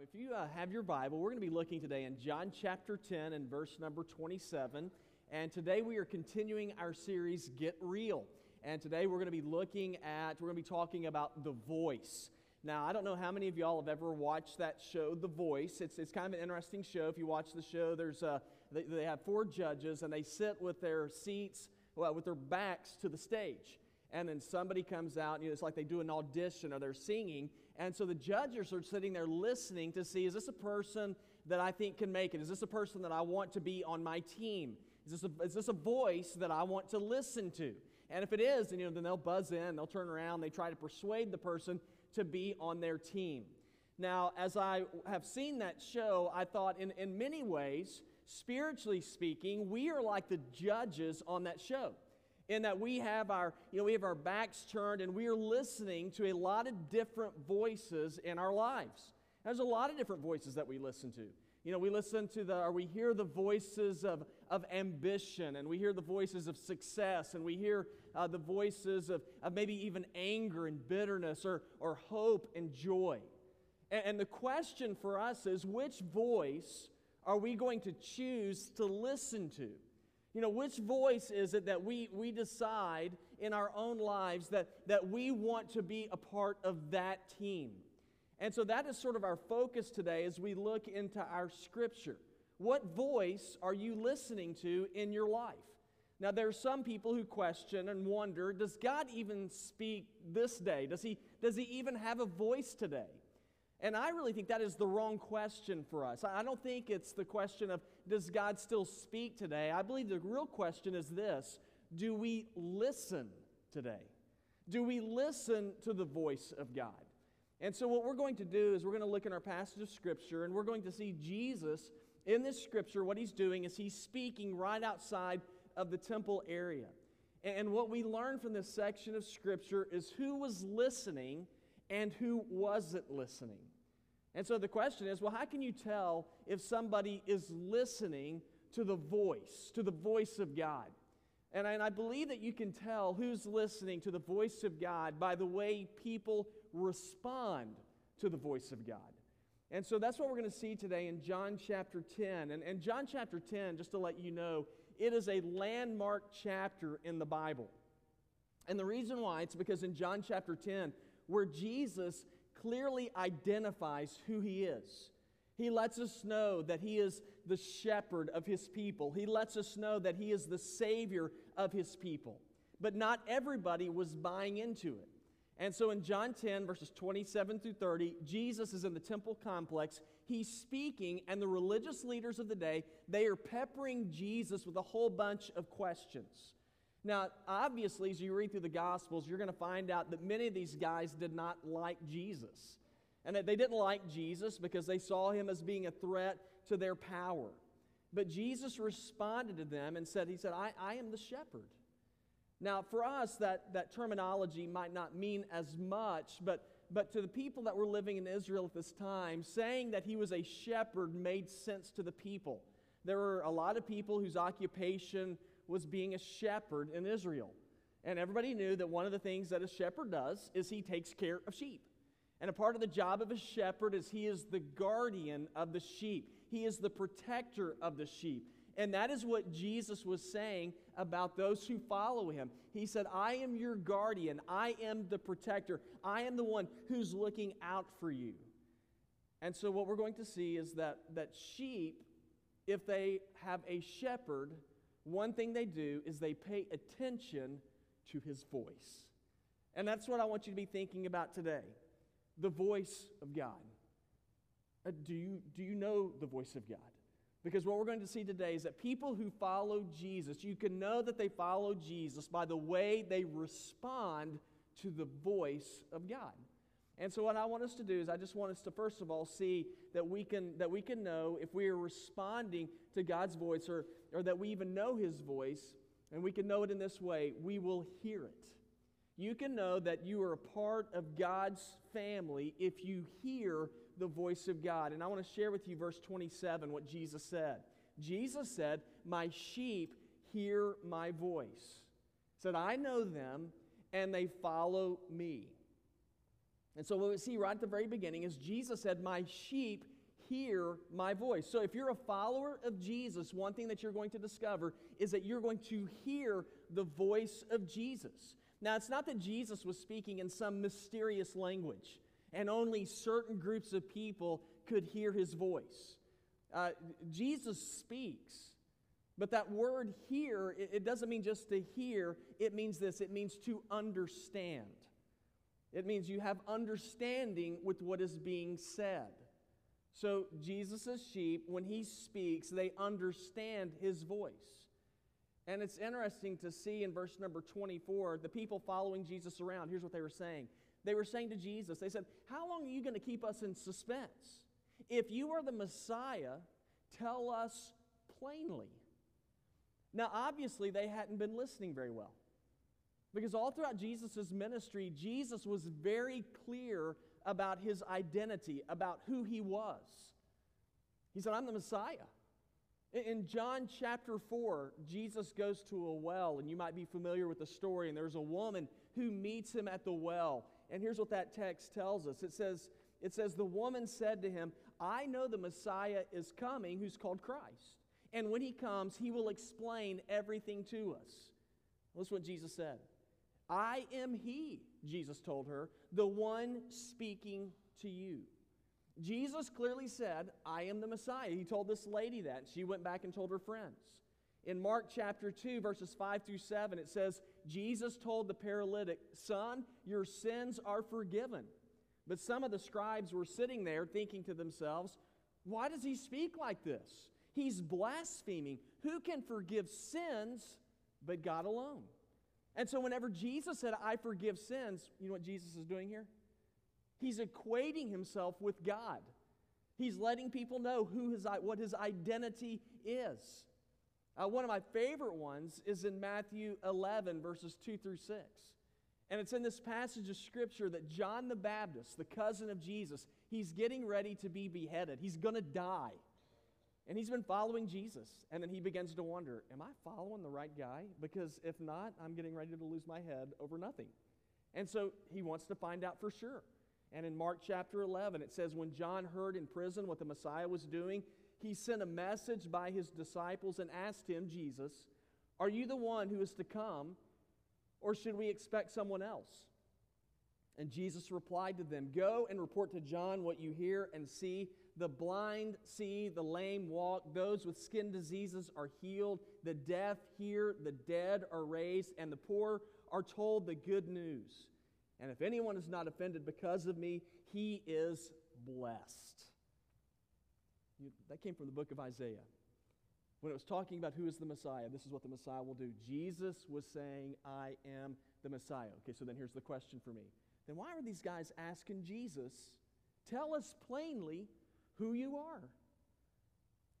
Um, if you uh, have your Bible, we're going to be looking today in John chapter 10 and verse number 27. And today we are continuing our series, Get Real. And today we're going to be looking at, we're going to be talking about the voice. Now, I don't know how many of y'all have ever watched that show, The Voice. It's, it's kind of an interesting show. If you watch the show, there's a, they, they have four judges and they sit with their seats, well, with their backs to the stage and then somebody comes out, you know, it's like they do an audition or they're singing. And so the judges are sitting there listening to see is this a person that I think can make it? Is this a person that I want to be on my team? Is this a, is this a voice that I want to listen to? And if it is, then, you know, then they'll buzz in, they'll turn around, they try to persuade the person to be on their team. Now, as I have seen that show, I thought in, in many ways, spiritually speaking, we are like the judges on that show in that we have our you know we have our backs turned and we are listening to a lot of different voices in our lives. There's a lot of different voices that we listen to. You know we listen to the or we hear the voices of, of ambition and we hear the voices of success and we hear uh, the voices of, of maybe even anger and bitterness or, or hope and joy. And, and the question for us is which voice are we going to choose to listen to you know, which voice is it that we, we decide in our own lives that, that we want to be a part of that team? And so that is sort of our focus today as we look into our scripture. What voice are you listening to in your life? Now, there are some people who question and wonder does God even speak this day? Does he, does he even have a voice today? And I really think that is the wrong question for us. I don't think it's the question of, does God still speak today? I believe the real question is this do we listen today? Do we listen to the voice of God? And so, what we're going to do is we're going to look in our passage of Scripture and we're going to see Jesus in this Scripture. What he's doing is he's speaking right outside of the temple area. And what we learn from this section of Scripture is who was listening and who wasn't listening. And so the question is well, how can you tell if somebody is listening to the voice, to the voice of God? And I, and I believe that you can tell who's listening to the voice of God by the way people respond to the voice of God. And so that's what we're going to see today in John chapter 10. And, and John chapter 10, just to let you know, it is a landmark chapter in the Bible. And the reason why, it's because in John chapter 10, where Jesus clearly identifies who he is. He lets us know that he is the shepherd of his people. He lets us know that he is the savior of his people. But not everybody was buying into it. And so in John 10, verses 27 through 30, Jesus is in the temple complex. He's speaking, and the religious leaders of the day, they are peppering Jesus with a whole bunch of questions. Now, obviously, as you read through the Gospels, you're going to find out that many of these guys did not like Jesus. And that they didn't like Jesus because they saw him as being a threat to their power. But Jesus responded to them and said, He said, I, I am the shepherd. Now, for us, that, that terminology might not mean as much, but, but to the people that were living in Israel at this time, saying that he was a shepherd made sense to the people. There were a lot of people whose occupation was being a shepherd in Israel. And everybody knew that one of the things that a shepherd does is he takes care of sheep. And a part of the job of a shepherd is he is the guardian of the sheep, he is the protector of the sheep. And that is what Jesus was saying about those who follow him. He said, I am your guardian. I am the protector. I am the one who's looking out for you. And so, what we're going to see is that, that sheep, if they have a shepherd, one thing they do is they pay attention to his voice. And that's what I want you to be thinking about today the voice of God. Uh, do, you, do you know the voice of God? Because what we're going to see today is that people who follow Jesus, you can know that they follow Jesus by the way they respond to the voice of God. And so what I want us to do is I just want us to first of all see that we can that we can know if we are responding to God's voice or, or that we even know his voice, and we can know it in this way, we will hear it. You can know that you are a part of God's family if you hear the voice of God. And I want to share with you verse 27 what Jesus said. Jesus said, My sheep hear my voice. He said, I know them and they follow me. And so, what we see right at the very beginning is Jesus said, My sheep hear my voice. So, if you're a follower of Jesus, one thing that you're going to discover is that you're going to hear the voice of Jesus. Now, it's not that Jesus was speaking in some mysterious language and only certain groups of people could hear his voice. Uh, Jesus speaks, but that word hear, it, it doesn't mean just to hear, it means this it means to understand. It means you have understanding with what is being said. So, Jesus' sheep, when he speaks, they understand his voice. And it's interesting to see in verse number 24 the people following Jesus around. Here's what they were saying They were saying to Jesus, They said, How long are you going to keep us in suspense? If you are the Messiah, tell us plainly. Now, obviously, they hadn't been listening very well. Because all throughout Jesus' ministry, Jesus was very clear about his identity, about who he was. He said, I'm the Messiah. In John chapter 4, Jesus goes to a well, and you might be familiar with the story, and there's a woman who meets him at the well. And here's what that text tells us it says, it says, The woman said to him, I know the Messiah is coming, who's called Christ. And when he comes, he will explain everything to us. Listen what Jesus said. I am he, Jesus told her, the one speaking to you. Jesus clearly said, I am the Messiah. He told this lady that. And she went back and told her friends. In Mark chapter 2, verses 5 through 7, it says, Jesus told the paralytic, Son, your sins are forgiven. But some of the scribes were sitting there thinking to themselves, Why does he speak like this? He's blaspheming. Who can forgive sins but God alone? And so, whenever Jesus said, I forgive sins, you know what Jesus is doing here? He's equating himself with God. He's letting people know who his, what his identity is. Uh, one of my favorite ones is in Matthew 11, verses 2 through 6. And it's in this passage of scripture that John the Baptist, the cousin of Jesus, he's getting ready to be beheaded. He's going to die. And he's been following Jesus. And then he begins to wonder Am I following the right guy? Because if not, I'm getting ready to lose my head over nothing. And so he wants to find out for sure. And in Mark chapter 11, it says, When John heard in prison what the Messiah was doing, he sent a message by his disciples and asked him, Jesus, Are you the one who is to come, or should we expect someone else? And Jesus replied to them, Go and report to John what you hear and see. The blind see, the lame walk, those with skin diseases are healed, the deaf hear, the dead are raised, and the poor are told the good news. And if anyone is not offended because of me, he is blessed. You, that came from the book of Isaiah. When it was talking about who is the Messiah, this is what the Messiah will do. Jesus was saying, I am the Messiah. Okay, so then here's the question for me. Then why are these guys asking Jesus, tell us plainly who you are?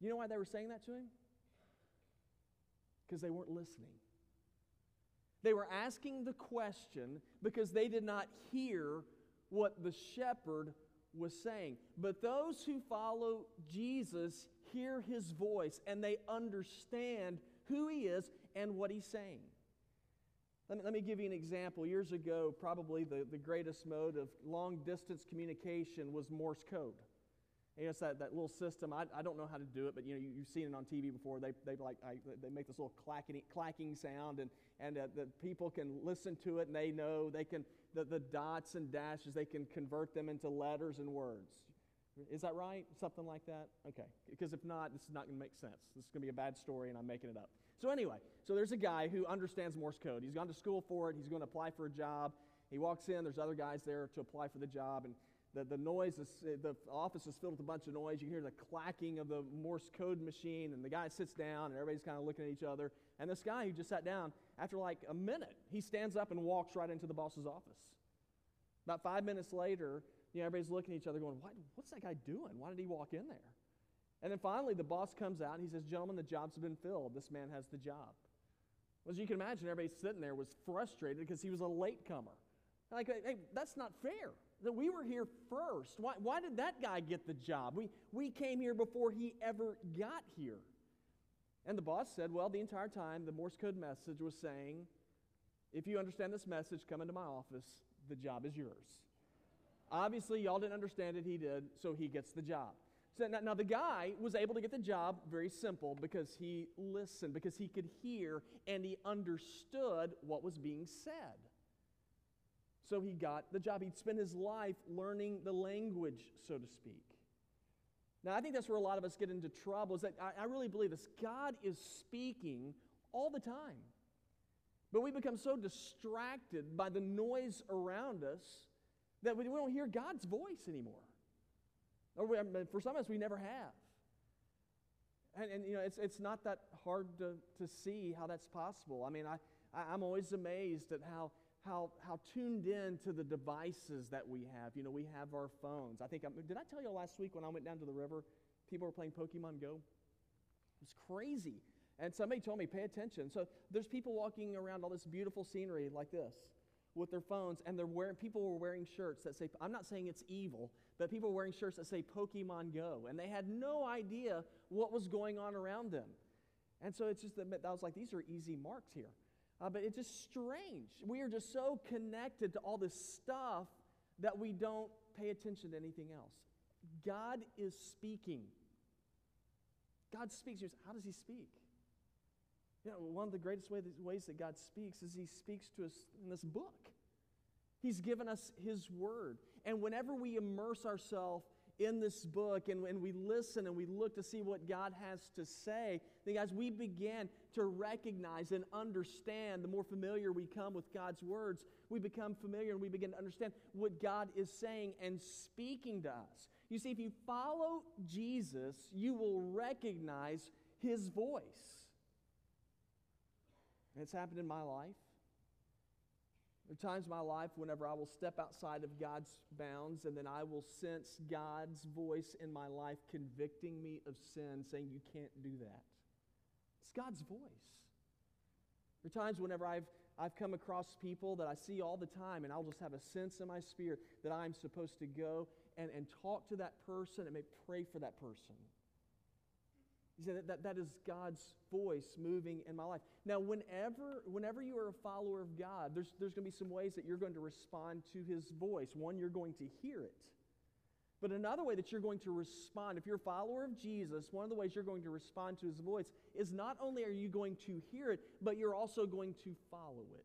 You know why they were saying that to him? Because they weren't listening. They were asking the question because they did not hear what the shepherd was saying. But those who follow Jesus hear his voice and they understand who he is and what he's saying. Let me, let me give you an example. Years ago, probably the, the greatest mode of long distance communication was Morse code. You know, it's that, that little system. I, I don't know how to do it, but you know, you, have seen it on TV before. They, they, like, I, they make this little clacking, clacking sound, and, and uh, the people can listen to it, and they know they can, the, the dots and dashes, they can convert them into letters and words. Is that right? Something like that? Okay. Because if not, this is not going to make sense. This is going to be a bad story, and I'm making it up. So, anyway, so there's a guy who understands Morse code. He's gone to school for it, he's going to apply for a job. He walks in, there's other guys there to apply for the job, and the, the noise, is, uh, the office is filled with a bunch of noise. You hear the clacking of the Morse code machine, and the guy sits down, and everybody's kind of looking at each other. And this guy who just sat down, after like a minute, he stands up and walks right into the boss's office. About five minutes later, you know, everybody's looking at each other going, what, What's that guy doing? Why did he walk in there? And then finally, the boss comes out and he says, Gentlemen, the job's been filled. This man has the job. Well, as you can imagine, everybody sitting there was frustrated because he was a latecomer. Like, hey, that's not fair that we were here first. Why, why did that guy get the job? We, we came here before he ever got here. And the boss said, Well, the entire time the Morse code message was saying, If you understand this message, come into my office. The job is yours. Obviously, y'all didn't understand it, he did, so he gets the job. So now, now, the guy was able to get the job very simple because he listened, because he could hear and he understood what was being said. So he got the job. He'd spent his life learning the language, so to speak. Now, I think that's where a lot of us get into trouble, is that I, I really believe this. God is speaking all the time. But we become so distracted by the noise around us that we don't hear God's voice anymore. Or we, for some of us, we never have. And, and, you know, it's, it's not that hard to, to see how that's possible. I mean, I, I, I'm always amazed at how, how, how tuned in to the devices that we have. You know, we have our phones. I think, did I tell you last week when I went down to the river, people were playing Pokemon Go? It was crazy. And somebody told me, pay attention. So there's people walking around all this beautiful scenery like this with their phones, and they're wearing, people were wearing shirts that say, I'm not saying it's evil, but people were wearing shirts that say Pokemon Go, and they had no idea what was going on around them. And so it's just that I was like, these are easy marks here. Uh, but it's just strange. We are just so connected to all this stuff that we don't pay attention to anything else. God is speaking. God speaks. How does He speak? You know, one of the greatest way, ways that God speaks is He speaks to us in this book. He's given us His Word. And whenever we immerse ourselves in this book and, and we listen and we look to see what God has to say, then, guys, we begin to recognize and understand. The more familiar we come with God's words, we become familiar and we begin to understand what God is saying and speaking to us. You see, if you follow Jesus, you will recognize His voice. And it's happened in my life. There are times in my life whenever I will step outside of God's bounds and then I will sense God's voice in my life convicting me of sin, saying, You can't do that. It's God's voice. There are times whenever I've, I've come across people that I see all the time, and I'll just have a sense in my spirit that I'm supposed to go and, and talk to that person and maybe pray for that person. He said that, that, that is God's voice moving in my life. Now, whenever, whenever you are a follower of God, there's, there's going to be some ways that you're going to respond to his voice. One, you're going to hear it. But another way that you're going to respond, if you're a follower of Jesus, one of the ways you're going to respond to his voice is not only are you going to hear it, but you're also going to follow it.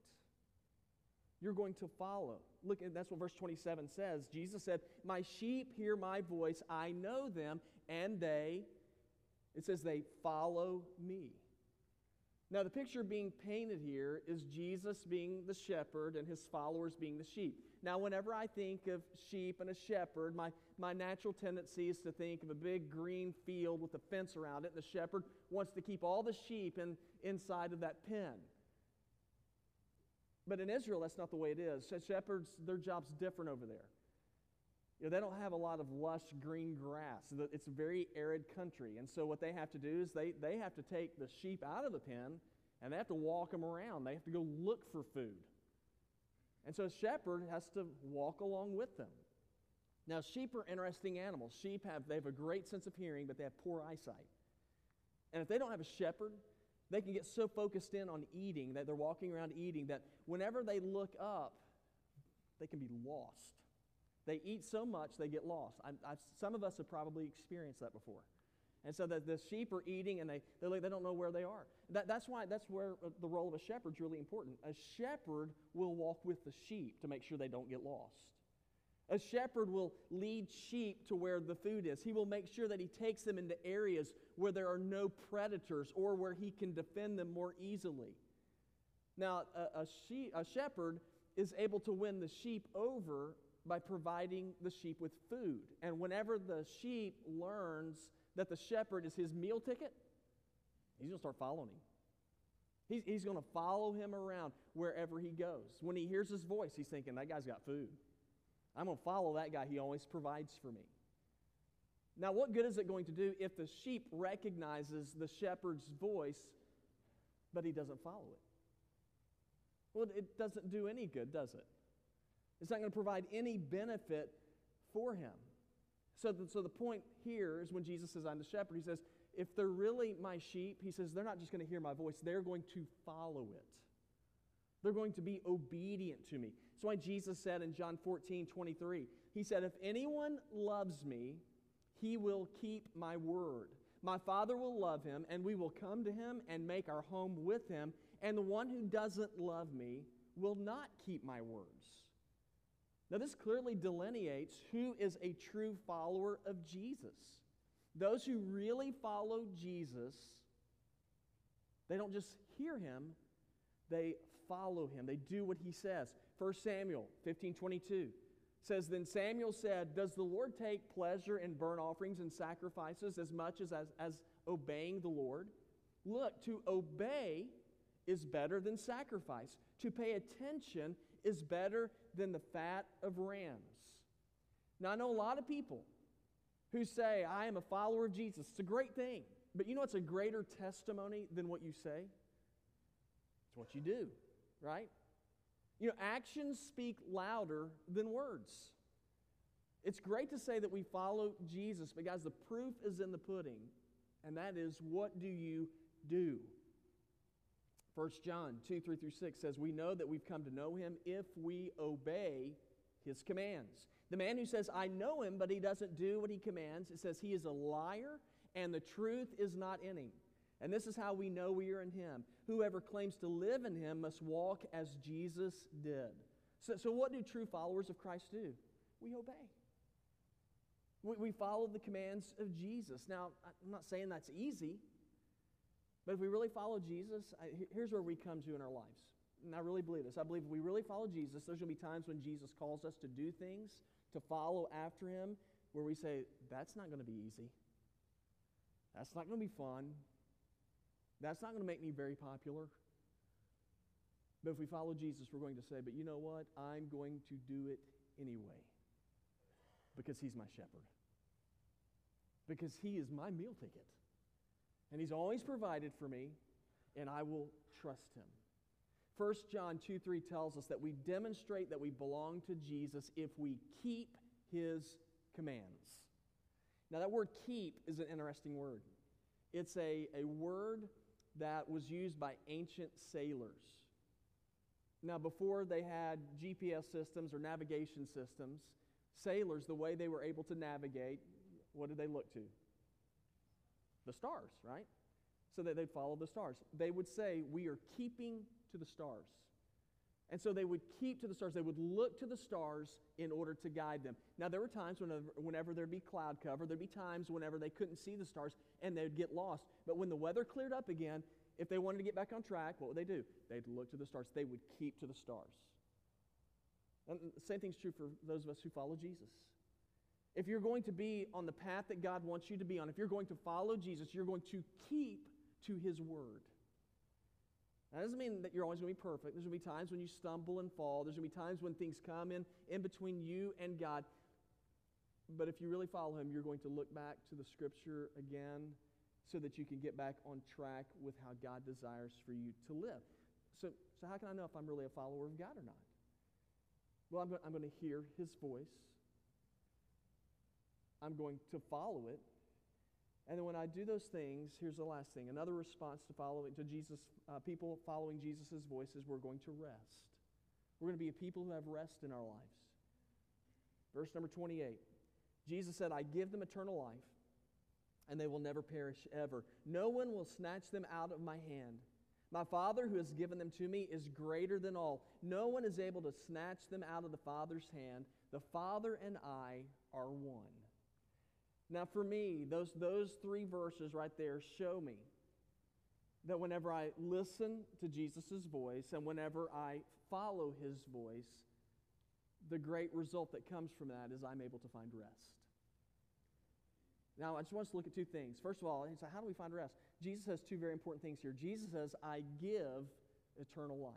You're going to follow. Look, that's what verse 27 says. Jesus said, My sheep hear my voice, I know them, and they it says they follow me. Now, the picture being painted here is Jesus being the shepherd and his followers being the sheep. Now, whenever I think of sheep and a shepherd, my, my natural tendency is to think of a big green field with a fence around it, and the shepherd wants to keep all the sheep in, inside of that pen. But in Israel, that's not the way it is. Shepherds, their job's different over there. Know, they don't have a lot of lush green grass. It's a very arid country. And so what they have to do is they, they have to take the sheep out of the pen and they have to walk them around. They have to go look for food. And so a shepherd has to walk along with them. Now, sheep are interesting animals. Sheep have, they have a great sense of hearing, but they have poor eyesight. And if they don't have a shepherd, they can get so focused in on eating that they're walking around eating that whenever they look up, they can be lost. They eat so much they get lost. I, I, some of us have probably experienced that before. And so the, the sheep are eating and they, they, they don't know where they are. That, that's why that's where uh, the role of a shepherd is really important. A shepherd will walk with the sheep to make sure they don't get lost. A shepherd will lead sheep to where the food is. He will make sure that he takes them into areas where there are no predators or where he can defend them more easily. Now, a, a, she, a shepherd is able to win the sheep over by providing the sheep with food. And whenever the sheep learns that the shepherd is his meal ticket, he's going to start following him. He's, he's going to follow him around wherever he goes. When he hears his voice, he's thinking, that guy's got food. I'm going to follow that guy. He always provides for me. Now, what good is it going to do if the sheep recognizes the shepherd's voice, but he doesn't follow it? Well, it doesn't do any good, does it? It's not going to provide any benefit for him. So the, so the point here is when Jesus says, I'm the shepherd, he says, if they're really my sheep, he says, they're not just going to hear my voice, they're going to follow it. They're going to be obedient to me. That's why Jesus said in John 14, 23, He said, If anyone loves me, he will keep my word. My Father will love him, and we will come to him and make our home with him. And the one who doesn't love me will not keep my words. Now, this clearly delineates who is a true follower of Jesus. Those who really follow Jesus, they don't just hear him, they follow him. They do what he says. 1 Samuel 15 22 says, Then Samuel said, Does the Lord take pleasure in burnt offerings and sacrifices as much as, as, as obeying the Lord? Look, to obey is better than sacrifice. To pay attention is better than the fat of rams. Now, I know a lot of people who say, I am a follower of Jesus. It's a great thing. But you know what's a greater testimony than what you say? It's what you do, right? You know, actions speak louder than words. It's great to say that we follow Jesus, but guys, the proof is in the pudding, and that is what do you do? 1 John 2 3 through 6 says, We know that we've come to know him if we obey his commands. The man who says, I know him, but he doesn't do what he commands, it says he is a liar and the truth is not in him. And this is how we know we are in him. Whoever claims to live in him must walk as Jesus did. So, so what do true followers of Christ do? We obey. We, we follow the commands of Jesus. Now, I'm not saying that's easy, but if we really follow Jesus, I, here's where we come to in our lives. And I really believe this. I believe if we really follow Jesus, there's going to be times when Jesus calls us to do things, to follow after him, where we say, that's not going to be easy. That's not going to be fun. That's not going to make me very popular. But if we follow Jesus, we're going to say, but you know what? I'm going to do it anyway because he's my shepherd. Because he is my meal ticket. And he's always provided for me, and I will trust him. 1 John 2 3 tells us that we demonstrate that we belong to Jesus if we keep his commands. Now, that word keep is an interesting word. It's a, a word that was used by ancient sailors. Now, before they had GPS systems or navigation systems, sailors, the way they were able to navigate, what did they look to? The stars, right? So that they'd follow the stars. They would say, We are keeping to the stars. And so they would keep to the stars. They would look to the stars in order to guide them. Now, there were times whenever, whenever there'd be cloud cover, there'd be times whenever they couldn't see the stars and they'd get lost. But when the weather cleared up again, if they wanted to get back on track, what would they do? They'd look to the stars. They would keep to the stars. And the same thing's true for those of us who follow Jesus. If you're going to be on the path that God wants you to be on, if you're going to follow Jesus, you're going to keep to his word. That doesn't mean that you're always going to be perfect. There's going to be times when you stumble and fall. There's going to be times when things come in, in between you and God. But if you really follow Him, you're going to look back to the Scripture again so that you can get back on track with how God desires for you to live. So, so how can I know if I'm really a follower of God or not? Well, I'm, I'm going to hear His voice. I'm going to follow it and then when I do those things, here's the last thing. Another response to following to Jesus, uh, people following Jesus' voice is we're going to rest. We're going to be a people who have rest in our lives. Verse number 28. Jesus said, I give them eternal life, and they will never perish ever. No one will snatch them out of my hand. My Father who has given them to me is greater than all. No one is able to snatch them out of the Father's hand. The Father and I are one. Now, for me, those, those three verses right there show me that whenever I listen to Jesus' voice and whenever I follow his voice, the great result that comes from that is I'm able to find rest. Now, I just want us to look at two things. First of all, so how do we find rest? Jesus has two very important things here. Jesus says, I give eternal life.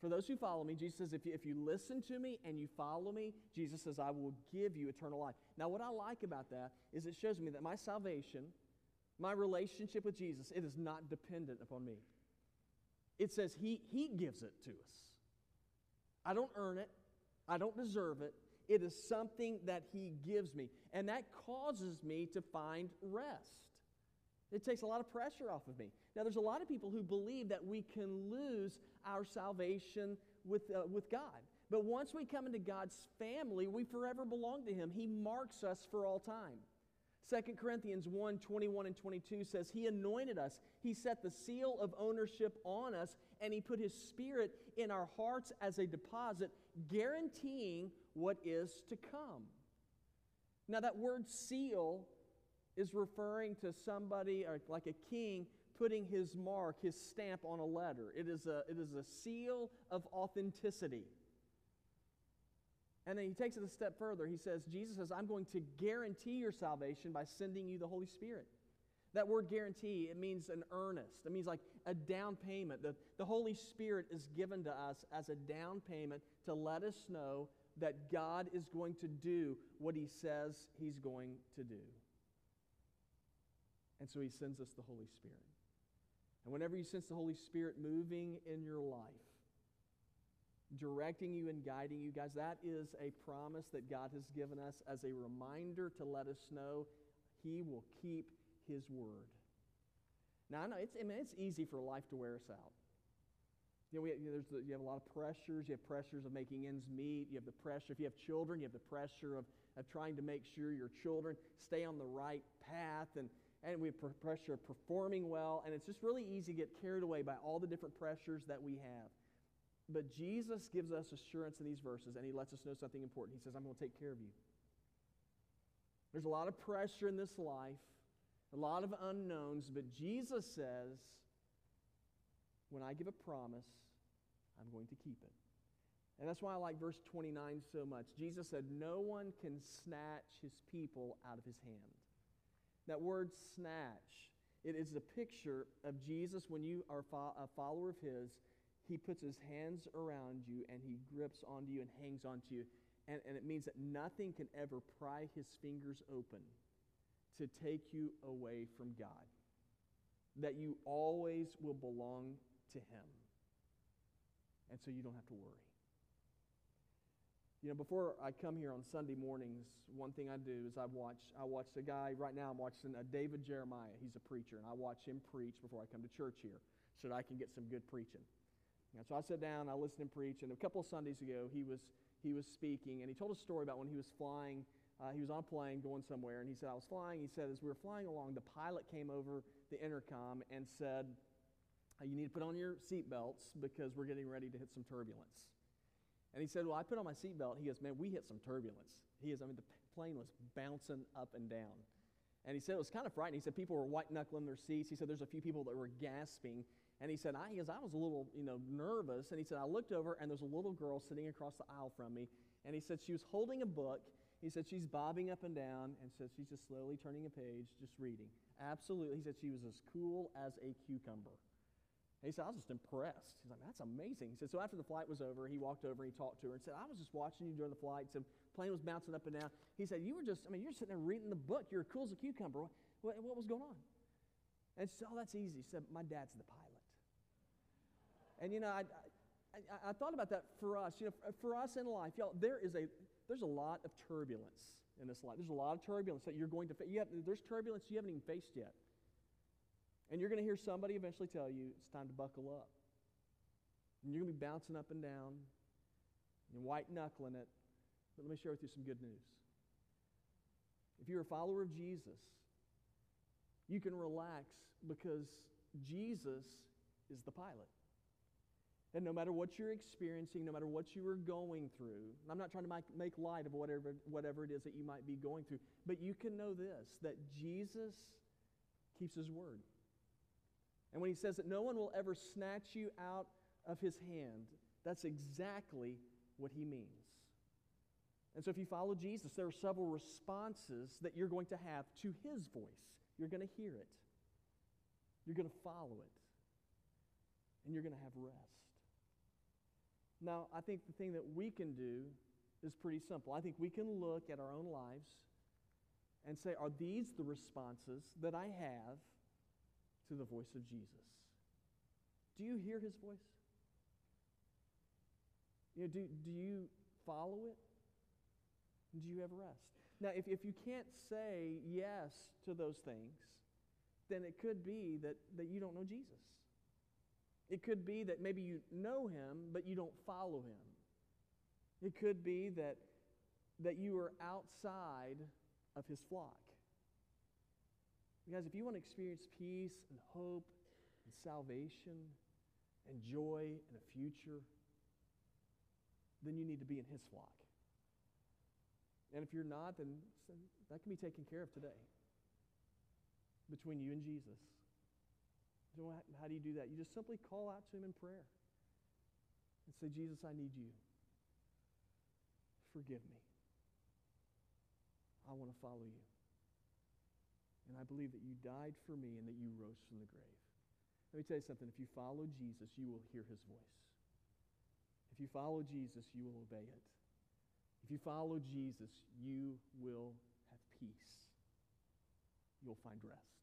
For those who follow me, Jesus says, if you, if you listen to me and you follow me, Jesus says, I will give you eternal life. Now, what I like about that is it shows me that my salvation, my relationship with Jesus, it is not dependent upon me. It says he, he gives it to us. I don't earn it, I don't deserve it. It is something that He gives me. And that causes me to find rest. It takes a lot of pressure off of me. Now, there's a lot of people who believe that we can lose our salvation with, uh, with God. But once we come into God's family, we forever belong to Him. He marks us for all time. 2 Corinthians 1 21 and 22 says, He anointed us, He set the seal of ownership on us, and He put His Spirit in our hearts as a deposit, guaranteeing what is to come. Now, that word seal is referring to somebody uh, like a king putting his mark, his stamp on a letter. It is a, it is a seal of authenticity. And then he takes it a step further. He says, Jesus says, I'm going to guarantee your salvation by sending you the Holy Spirit. That word guarantee, it means an earnest. It means like a down payment. The, the Holy Spirit is given to us as a down payment to let us know that God is going to do what he says he's going to do. And so he sends us the Holy Spirit. And whenever you sense the Holy Spirit moving in your life, directing you and guiding you, guys, that is a promise that God has given us as a reminder to let us know He will keep His word. Now, I know it's, I mean, it's easy for life to wear us out. You know, we, you, know, the, you have a lot of pressures. You have pressures of making ends meet. You have the pressure, if you have children, you have the pressure of, of trying to make sure your children stay on the right path. And, and we have pressure of performing well, and it's just really easy to get carried away by all the different pressures that we have. But Jesus gives us assurance in these verses, and he lets us know something important. He says, I'm going to take care of you. There's a lot of pressure in this life, a lot of unknowns, but Jesus says, when I give a promise, I'm going to keep it. And that's why I like verse 29 so much. Jesus said, No one can snatch his people out of his hand. That word snatch, it is a picture of Jesus when you are a follower of his. He puts his hands around you and he grips onto you and hangs onto you. And, and it means that nothing can ever pry his fingers open to take you away from God. That you always will belong to him. And so you don't have to worry. You know, before I come here on Sunday mornings, one thing I do is I watch I watch a guy right now I'm watching a David Jeremiah. He's a preacher, and I watch him preach before I come to church here so that I can get some good preaching. And so I sit down, I listen and preach, and a couple of Sundays ago he was he was speaking, and he told a story about when he was flying. Uh, he was on a plane going somewhere, and he said, I was flying. He said, as we were flying along, the pilot came over the intercom and said, You need to put on your seatbelts because we're getting ready to hit some turbulence. And he said, Well, I put on my seatbelt. He goes, Man, we hit some turbulence. He is, I mean, the plane was bouncing up and down. And he said it was kind of frightening. He said people were white knuckling their seats. He said there's a few people that were gasping. And he said, I, he goes, I was a little, you know, nervous. And he said, I looked over and there's a little girl sitting across the aisle from me. And he said she was holding a book. He said she's bobbing up and down and said she's just slowly turning a page, just reading. Absolutely. He said she was as cool as a cucumber. And he said, I was just impressed. He's like, that's amazing. He said, so after the flight was over, he walked over and he talked to her and said, I was just watching you during the flight. He said, plane was bouncing up and down. He said, you were just, I mean, you're sitting there reading the book. You're cool as a cucumber. What, what was going on? And said, oh, that's easy. She said, my dad's the pilot. And, you know, I, I, I thought about that for us. You know, for us in life, y'all, there is a, there's a lot of turbulence in this life. There's a lot of turbulence that you're going to face. You There's turbulence you haven't even faced yet. And you're going to hear somebody eventually tell you it's time to buckle up. And you're going to be bouncing up and down and white knuckling it. But let me share with you some good news. If you're a follower of Jesus, you can relax because Jesus is the pilot. And no matter what you're experiencing, no matter what you are going through, I'm not trying to make, light of whatever, whatever it is that you might be going through, but you can know this that Jesus keeps his word. And when he says that no one will ever snatch you out of his hand, that's exactly what he means. And so, if you follow Jesus, there are several responses that you're going to have to his voice. You're going to hear it, you're going to follow it, and you're going to have rest. Now, I think the thing that we can do is pretty simple. I think we can look at our own lives and say, are these the responses that I have to the voice of Jesus. Do you hear his voice? You know, do, do you follow it? Do you have rest? Now, if, if you can't say yes to those things, then it could be that, that you don't know Jesus. It could be that maybe you know him, but you don't follow him. It could be that, that you are outside of his flock. Because if you want to experience peace and hope and salvation and joy and a future, then you need to be in his flock. And if you're not, then that can be taken care of today between you and Jesus. So how do you do that? You just simply call out to him in prayer and say, Jesus, I need you. Forgive me. I want to follow you. And I believe that you died for me and that you rose from the grave. Let me tell you something. If you follow Jesus, you will hear his voice. If you follow Jesus, you will obey it. If you follow Jesus, you will have peace. You'll find rest.